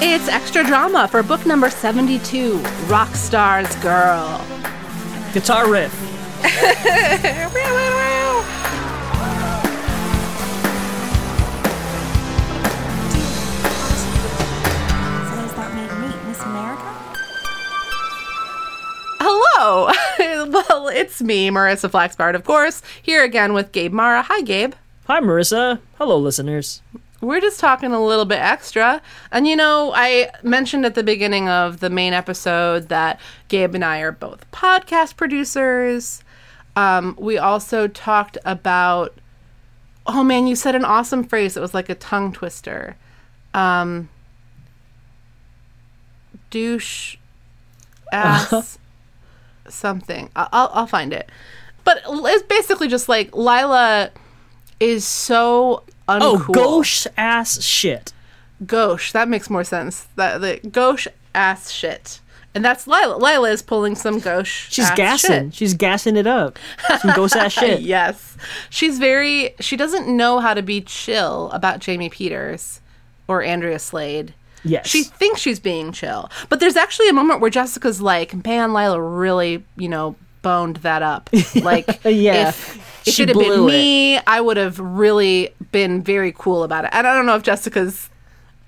It's extra drama for book number 72 Rockstar's Girl. Guitar riff. So does that make me Miss America? Hello! well, it's me, Marissa Flaxbart, of course, here again with Gabe Mara. Hi, Gabe. Hi, Marissa. Hello, listeners. We're just talking a little bit extra. And you know, I mentioned at the beginning of the main episode that Gabe and I are both podcast producers. Um, we also talked about, oh man, you said an awesome phrase. It was like a tongue twister. Um, douche ass something. I- I'll, I'll find it. But it's basically just like Lila is so Oh, uncool. Oh, gauche ass shit. Gauche. That makes more sense. That the gauche ass shit. And that's Lila. Lila is pulling some gauche. She's ass gassing. shit. She's gassing it up. Some ghost ass shit. Yes. She's very she doesn't know how to be chill about Jamie Peters or Andrea Slade. Yes. She thinks she's being chill. But there's actually a moment where Jessica's like, Man, Lila really, you know, boned that up. Like Yeah. if, if it had been it. me, I would have really been very cool about it. And I don't know if Jessica's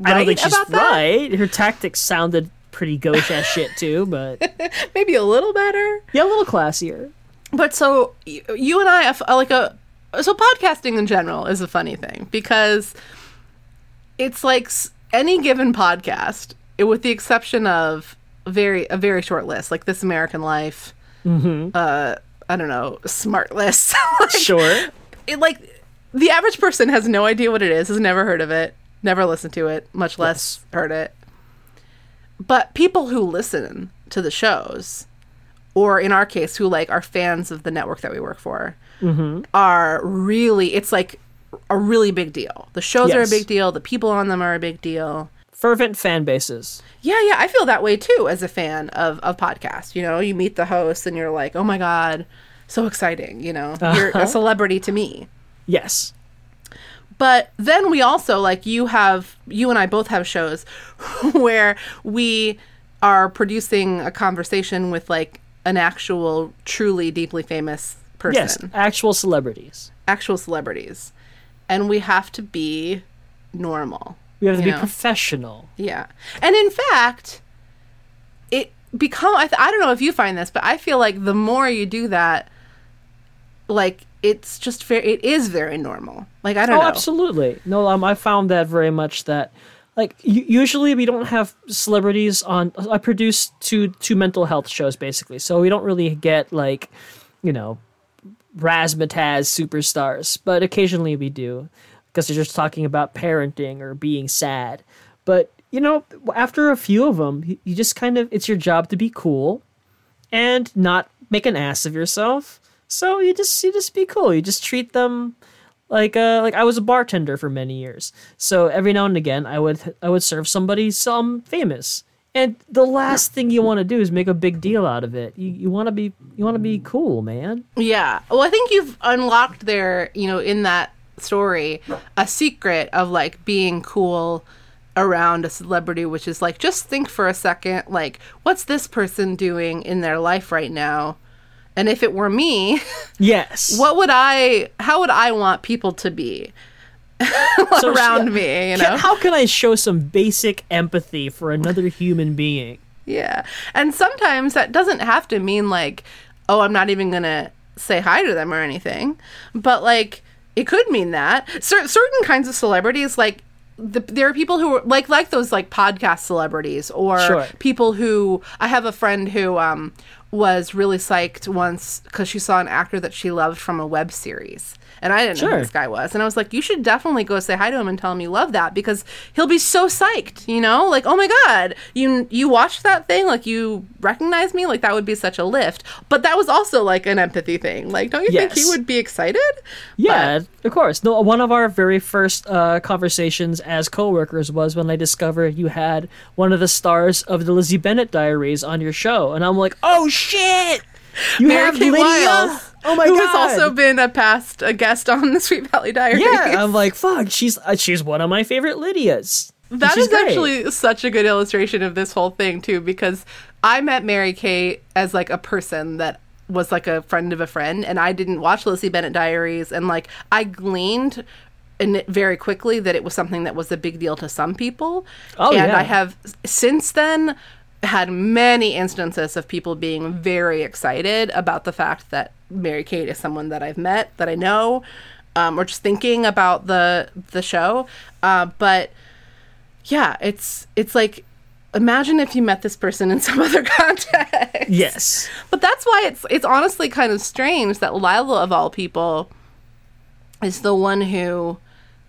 I don't think she's about that. right. Her tactics sounded pretty gauche ass shit too, but Maybe a little better. yeah, a little classier. But so y- you and I have uh, like a so podcasting in general is a funny thing because it's like any given podcast, it, with the exception of very a very short list like This American Life, uh, I don't know, smartless. Like, Sure. it like the average person has no idea what it is, has never heard of it, never listened to it, much less heard it. But people who listen to the shows, or in our case, who like are fans of the network that we work for, are really it's like a really big deal. The shows are a big deal. The people on them are a big deal. Fervent fan bases. Yeah, yeah, I feel that way too as a fan of of podcasts. You know, you meet the host and you're like, oh my god, so exciting. You know, uh-huh. you're a celebrity to me. Yes. But then we also like you have you and I both have shows where we are producing a conversation with like an actual truly deeply famous person, Yes. Actual celebrities. actual celebrities. And we have to be normal. We have to be know? professional. Yeah. And in fact, it become I, th- I don't know if you find this, but I feel like the more you do that like it's just very it is very normal. Like I don't Oh, know. absolutely. No, um, I found that very much that, like, usually we don't have celebrities on. I produce two two mental health shows basically, so we don't really get like, you know, razzmatazz superstars, but occasionally we do because they're just talking about parenting or being sad. But you know, after a few of them, you- just kind of it's your job to be cool and not make an ass of yourself. So you just you just be cool. You just treat them like uh like I was a bartender for many years. So every now and again I would I would serve somebody some famous. And the last thing you want to do is make a big deal out of it. You you want to be you want to be cool, man. Yeah. Well, I think you've unlocked there, you know, in that story, a secret of like being cool around a celebrity, which is like just think for a second, like, what's this person doing in their life right now? And if it were me, Yes. what would I, how would I want people to be So, around yeah, me, you can- know? How can I show some basic empathy for another human being? Yeah. And sometimes that doesn't have to mean like, oh, I'm not even going to say hi to them or anything. But like, it could mean that. Cer- certain kinds of celebrities, like, the, there are people who are like like those like podcast celebrities or Sure. people who I have a friend who um was really psyched once because she saw an actor that she loved from a web series and I didn't know who this guy was. And I was like you should definitely go say hi to him and tell him you love that because he'll be so psyched you know? Like oh my god you you watched that thing? Like you recognize me? Like that would be such a lift. But that was also like an empathy thing. Like don't you think he would be excited? Yeah, of course. No, one of our very first uh, conversations as coworkers was when I discovered you had one of the stars of the Lizzie Bennet Diaries on your show, and I'm like, oh shit, you Mary have Kate Lydia. Wiles, oh my who god, has also been a past a guest on the Sweet Valley Diaries yeah. I'm like, fuck, she's uh, she's one of my favorite Lydias. That is great. actually such a good illustration of this whole thing too, because I met Mary Kate as like a person that was like a friend of a friend, and I didn't watch Lizzie Bennet Diaries, and like I gleaned it very quickly that it was something that was a big deal to some people. Oh, and yeah. I have since then had many instances of people being very excited about the fact that Mary Kate is someone that I've met, that I know, um, or just thinking about the the show. Uh, but yeah, it's it's like imagine if you met this person in some other context. Yes. But that's why it's it's honestly kind of strange that Lila of all people is the one who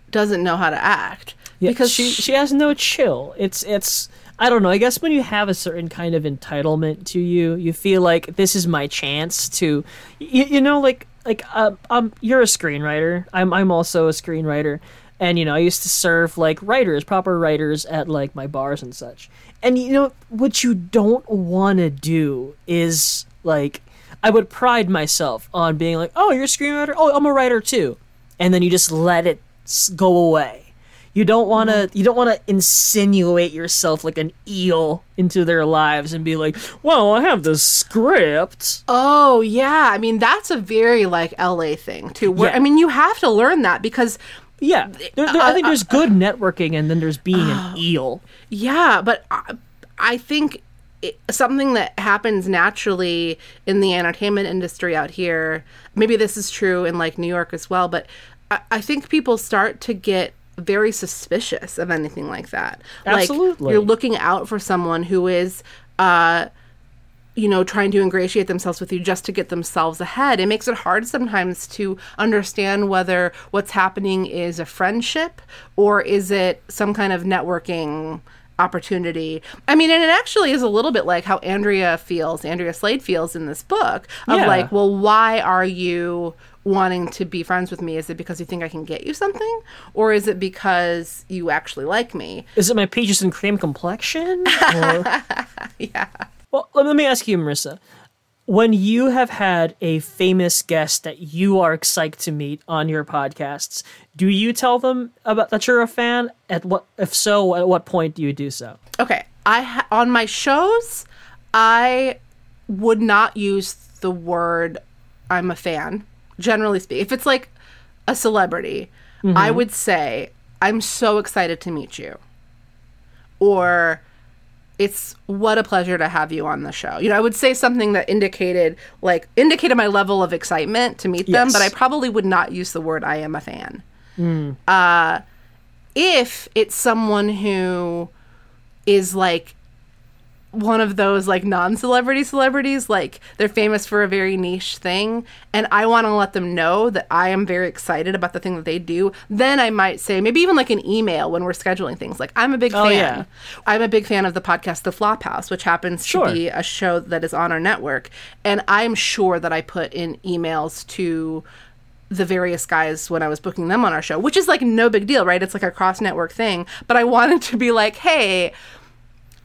doesn't know how to act. Yeah, because she she has no chill. It's it's I don't know. I guess when you have a certain kind of entitlement to you, you feel like this is my chance to, you, you know, like like uh, um, you're a screenwriter. I'm I'm also a screenwriter, and you know I used to serve like writers, proper writers at like my bars and such. And you know what you don't want to do is like I would pride myself on being like, oh, you're a screenwriter. Oh, I'm a writer too, and then you just let it go away. You don't want to. Mm-hmm. You don't want to insinuate yourself like an eel into their lives and be like, "Well, I have this script." Oh yeah, I mean that's a very like LA thing too. Where Yeah. I mean you have to learn that because Yeah, there, there- I uh, think there's uh, good networking, and then there's being an oh. eel. yeah, but I, I think it, something that happens naturally in the entertainment industry out here. Maybe this is true in like New York as well, but I, I think people start to get very suspicious of anything like that. Absolutely. Like you're looking out for someone who is. uh you know, trying to ingratiate themselves with you just to get themselves ahead. It makes it hard sometimes to understand whether what's happening is a friendship or is it some kind of networking opportunity. I mean, and it actually is a little bit like how Andrea feels, Andrea Slade feels in this book of Yeah. like, well, why are you wanting to be friends with me? Is it because you think I can get you something? Or is it because you actually like me? Is it my peaches and cream complexion? Or... yeah. Well, let me ask you, Marissa. When you have had a famous guest that you are psyched to meet on your podcasts, do you tell them about that you're a fan? At what, if so, at what point do you do so? Okay, I ha- on my shows, I would not use the word "I'm a fan." Generally speaking, if it's like a celebrity, I would say I'm so excited to meet you, or it's what a pleasure to have you on the show. You know, I would say something that indicated like indicated my level of excitement to meet them, but I probably would not use the word "I am a fan." Uh, if it's someone who is like one of those like non-celebrity celebrities like they're famous for a very niche thing and i want to let them know that i am very excited about the thing that they do then i might say maybe even like an email when we're scheduling things like i'm a big Oh, fan yeah. i'm a big fan of the podcast the flop house which happens Sure. to be a show that is on our network and i'm sure that i put in emails to the various guys when I was booking them on our show, which is like no big deal, right? It's like a cross network thing. But I wanted to be like, hey,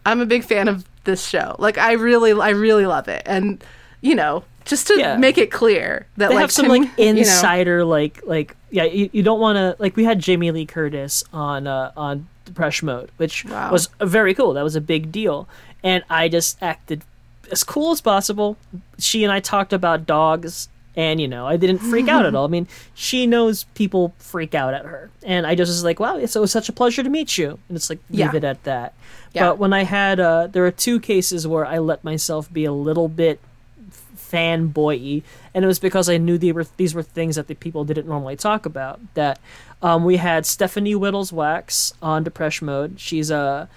I'm a big fan of this show. Like I really, I really love it, and you know, just to Yeah. make it clear that They like have some to like me, you know- insider like like yeah you, you don't want to like we had Jamie Lee Curtis on uh, on Depresh Mode which Wow. was very cool that was a big deal and I just acted as cool as possible she and I talked about dogs and you know I didn't freak out at all I mean she knows people freak out at her and I just was like wow it was such a pleasure to meet you and it's like leave Yeah. it at that Yeah. but when I had uh there were two cases where I let myself be a little bit fanboy and it was because I knew they were these were things that the people didn't normally talk about. That um, we had Stephanie Wittels Wachs on Depresh Mode. She's a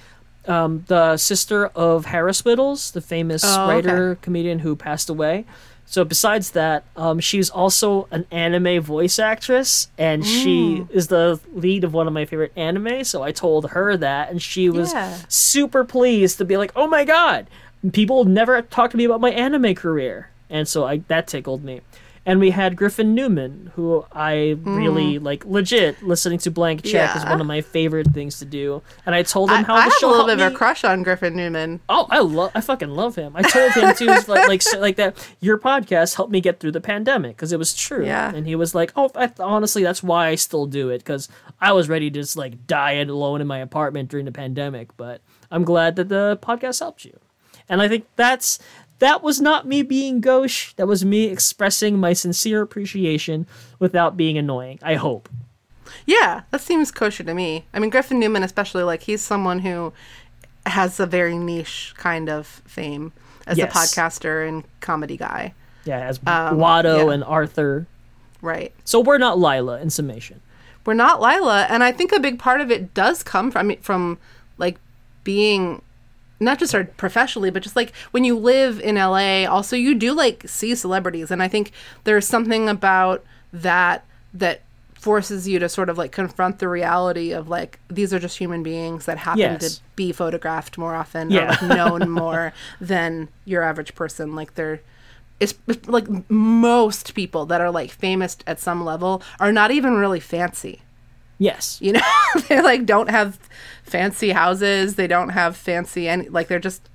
um, the sister of Harris Wittels, the famous Oh, okay. writer comedian who passed away. So besides that, um, she's also an anime voice actress, and she is the lead of one of my favorite anime. So I told her that, and she was Yeah. super pleased to be like, "Oh my god, people never talk to me about my anime career," and so I that tickled me. And we had Griffin Newman, who I really like. Legit, listening to Blank Check is Mm. One of my favorite things to do. And I told him I, how I the have show a little bit of a crush on Griffin Newman. Oh, I love, I fucking love him. I told him too, like, like, like that. Your podcast helped me get through the pandemic because it was true. Yeah. And he was like, "Oh, I, honestly, that's why I still do it because I was ready to just like die alone in my apartment during the pandemic. But I'm glad that the podcast helped you." And I think that's that was not me being gauche. That was me expressing my sincere appreciation without being annoying. I hope. Yeah, that seems kosher to me. I mean, Griffin Newman, especially, like he's someone who has a very niche kind of fame as Yes. a podcaster and comedy guy, Yeah, as Um, Watto yeah. and Arthur. right? So we're not Lila in summation. We're not Lila, and I think a big part of it does come from from like being not just our professionally, but just like when you live in LA, also you do like see celebrities, and I think there's something about that that forces you to sort of like confront the reality of like these are just human beings that happen Yes. to be photographed more often Yeah. or like known more than your average person like they're it's it's like most people that are like famous at some level are not even really fancy Yes. you know they like don't have fancy houses they don't have fancy any like they're just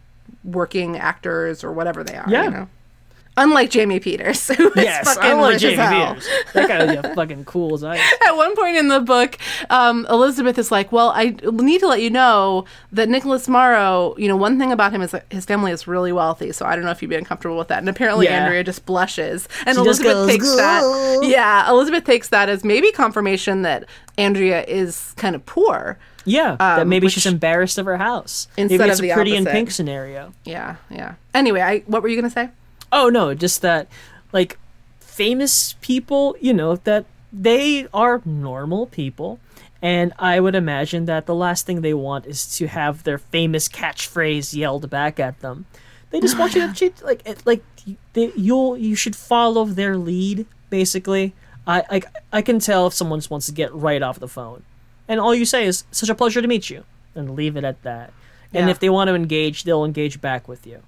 working actors or whatever they are Yeah. you know unlike jamie peters who is Yes, fucking I like rich Jamie as hell. Peters. That guy was yeah, fucking cool as ice. at one point in the book, um, Elizabeth is like, "Well, I need to let you know that Nicholas Morrow. You know, one thing about him is that his family is really wealthy. So I don't know if you'd be uncomfortable with that." And apparently, Yeah. Andrea just blushes, and She just Elizabeth goes, takes that. Yeah, Elizabeth takes that as maybe confirmation that Andrea is kind of poor. Yeah, that Um, maybe which- she's embarrassed of her house. Instead maybe of it's the a pretty in pink scenario. Yeah, yeah. Anyway, I what were you gonna say? Oh no, just that like famous people, you know, that they are normal people. And I would imagine that the last thing they want is to have their famous catchphrase yelled back at them. They just want you to cheat, like, eh, like they, you'll you should follow their lead. Basically, I, I I can tell if someone just wants to get right off the phone, and all you say is "such a pleasure to meet you," and leave it at that. And if they want to engage, they'll engage back with you.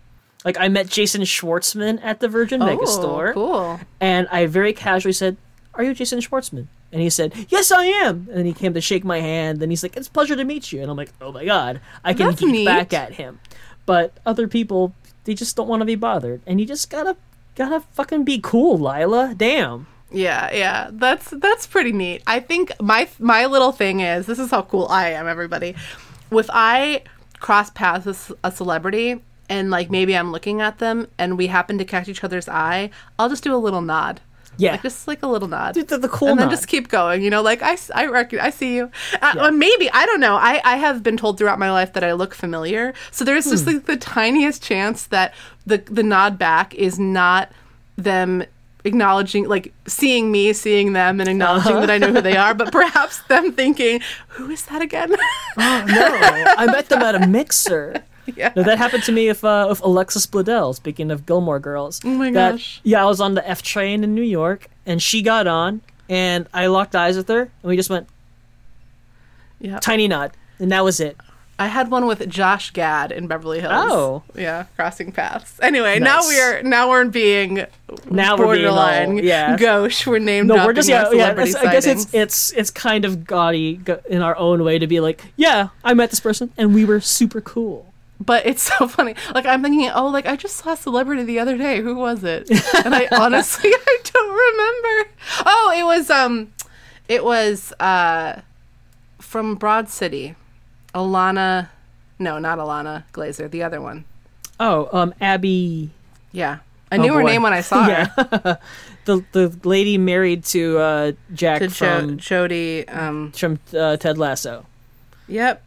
Like I met Jason Schwartzman at the Virgin Megastore, Oh, cool. and I very casually said, "Are you Jason Schwartzman?" And he said, "Yes, I am." And then he came to shake my hand, and he's like, "It's a pleasure to meet you." And I'm like, "Oh my god, I can That's geek neat. back at him." But other people, they just don't want to be bothered, and you just gotta gotta fucking be cool, Lila. Damn. Yeah, yeah. That's that's pretty neat. I think my my little thing is this is how cool I am, everybody. If I cross paths with a celebrity and like maybe I'm looking at them and we happen to catch each other's eye, I'll just do a little nod. Yeah. Like just like a little nod. The- the- cool and then nod. just keep going, you know, like I, I reckon I see you. Uh, or maybe, I don't know. I, I have been told throughout my life that I look familiar. So there's Hmm. just like the tiniest chance that the the nod back is not them acknowledging like seeing me seeing them and acknowledging Uh-huh. that i know who they are but perhaps them thinking who is that again Oh no, I met them at a mixer. yeah No, that happened to me with, uh, with Alexis Bledel, speaking of Gilmore Girls. Oh my That- gosh. Yeah, I was on the F train in New York, and she got on, and I locked eyes with her, and we just went yeah tiny nod, and that was it. i had one with josh gad in beverly hills Oh. yeah crossing paths anyway now we're now we're being Now we're being all- borderline yeah. gauche we're named No, we're just yeah, yeah. I guess it's it's it's kind of gaudy in our own way to be like, yeah, I met this person, and we were super cool. But it's so funny. Like I'm thinking, oh, like I just saw a celebrity the other day. Who was it? And I honestly I don't remember. Oh, it was um, it was uh, from Broad City, Ilana. No, not Ilana Glazer. The other one. Oh, um, Abbi, Yeah, I knew her Oh, name when I saw her. the the lady married to uh, Jack To jo- from Jodi. Um, from uh, Ted Lasso. Yep.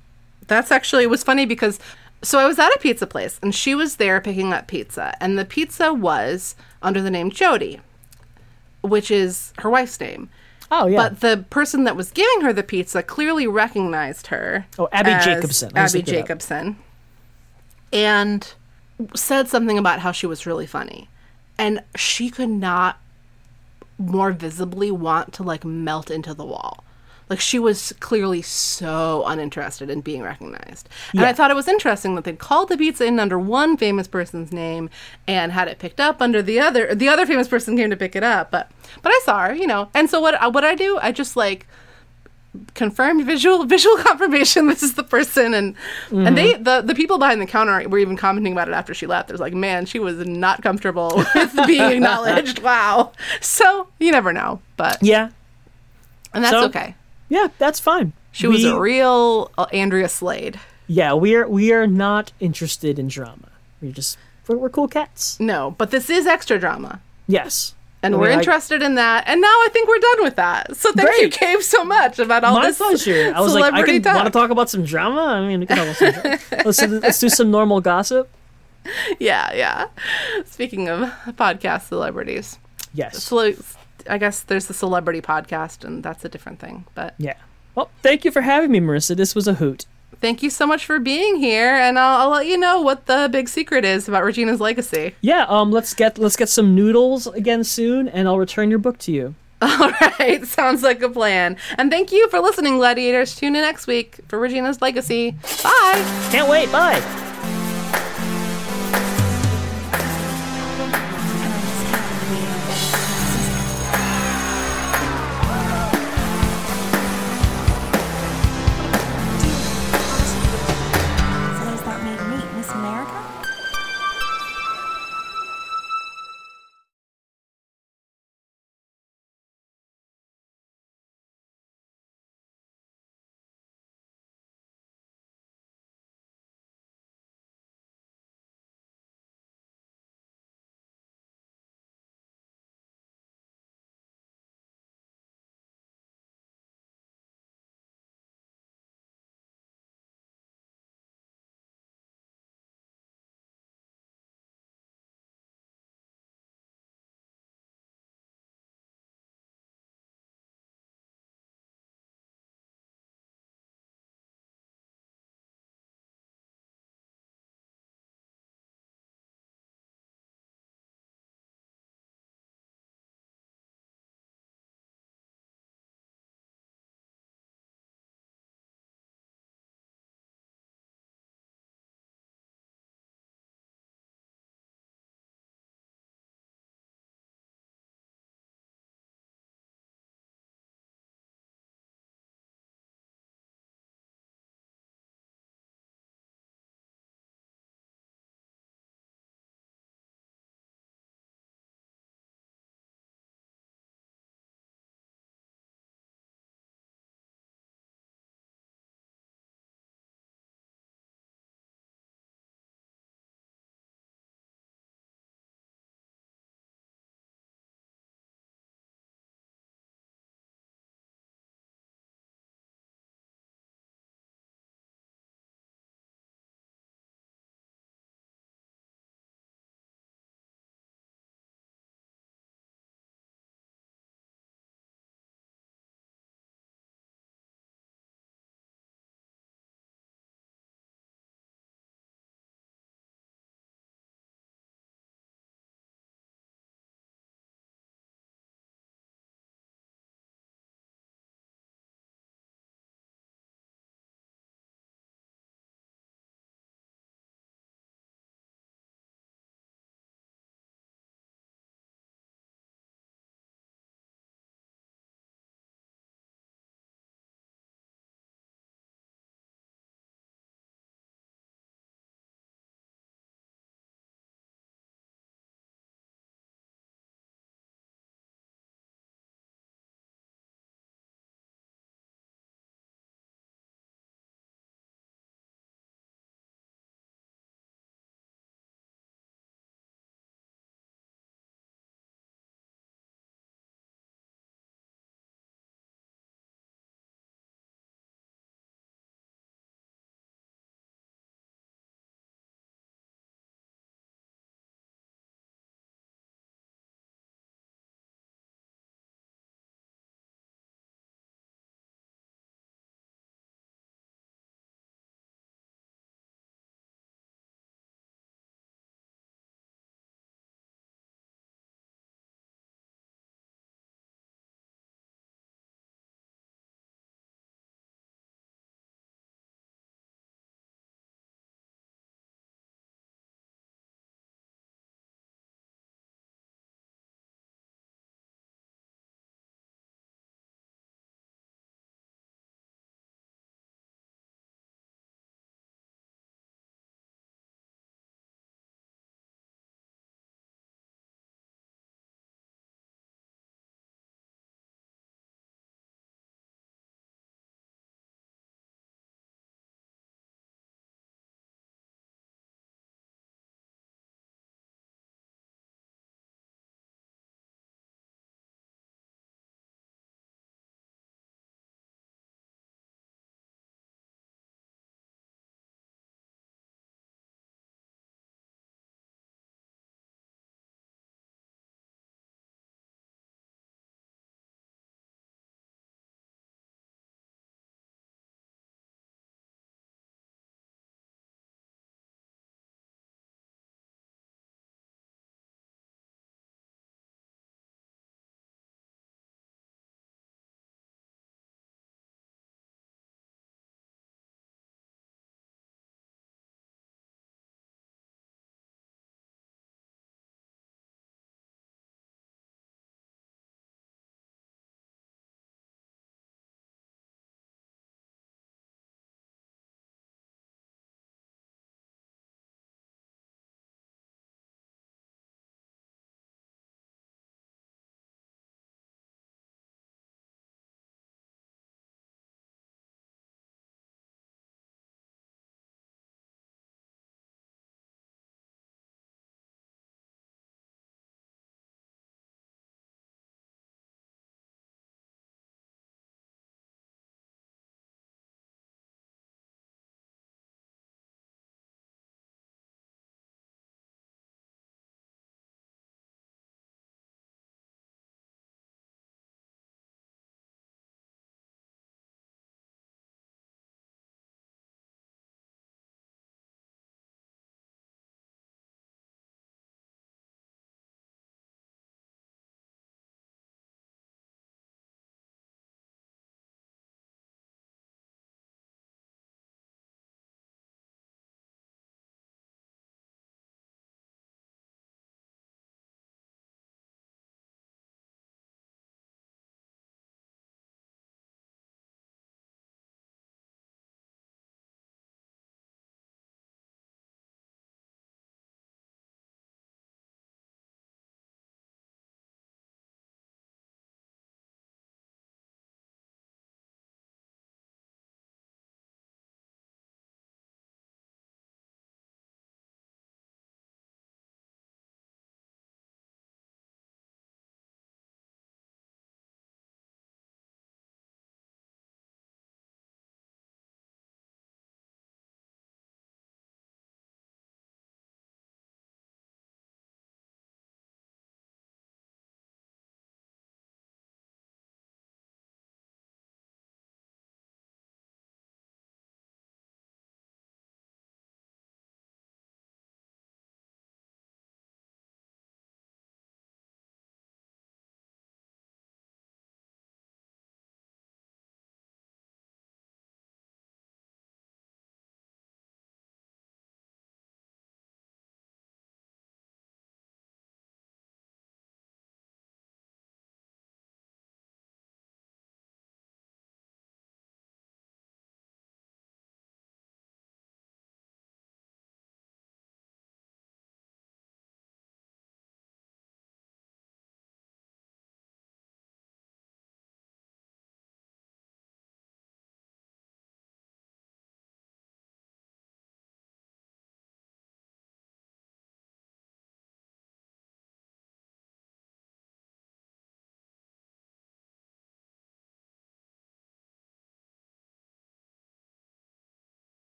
That's actually it was funny because so I was at a pizza place and she was there picking up pizza and the pizza was under the name Jodi, which is her wife's name. Oh yeah, But the person that was giving her the pizza clearly recognized her. Oh, Abbi Jacobson. Abbi looked it up. Jacobson. And said something about how she was really funny. And she could not more visibly want to like melt into the wall. Like she was clearly so uninterested in being recognized. And Yeah. I thought it was interesting that they'd called the pizza in under one famous person's name and had it picked up under the other. The other famous person came to pick it up, but but I saw her, you know. And so what uh, what I do? I just like confirmed visual visual confirmation this is the person and and they mm-hmm. the the people behind the counter were even commenting about it after she left there's like man she was not comfortable with being acknowledged wow so you never know but Yeah. and that's So- okay Yeah, that's fine. she was a real uh, andrea slade Yeah, we're we are not interested in drama. We're just we're, we're cool cats. no but this is extra drama Yes. and I we're I- interested in that and now i think we're done with that so thank you Great. Gabe so much about all My this pleasure. I was like, I can want to talk. about some drama. I mean, some drama. let's, do, let's do some normal gossip. yeah yeah speaking of podcast celebrities Yes. So, I guess there's the celebrity podcast, and that's a different thing. But Yeah. Well, thank you for having me, Marissa. This was a hoot. thank you so much for being here, and I'll, I'll let you know what the big secret is about Regina's legacy. Yeah. Um. Let's get let's get some noodles again soon, and I'll return your book to you. All right, sounds like a plan. And thank you for listening, Gladiators. Tune in next week for Regina's legacy. Bye. Can't wait. Bye.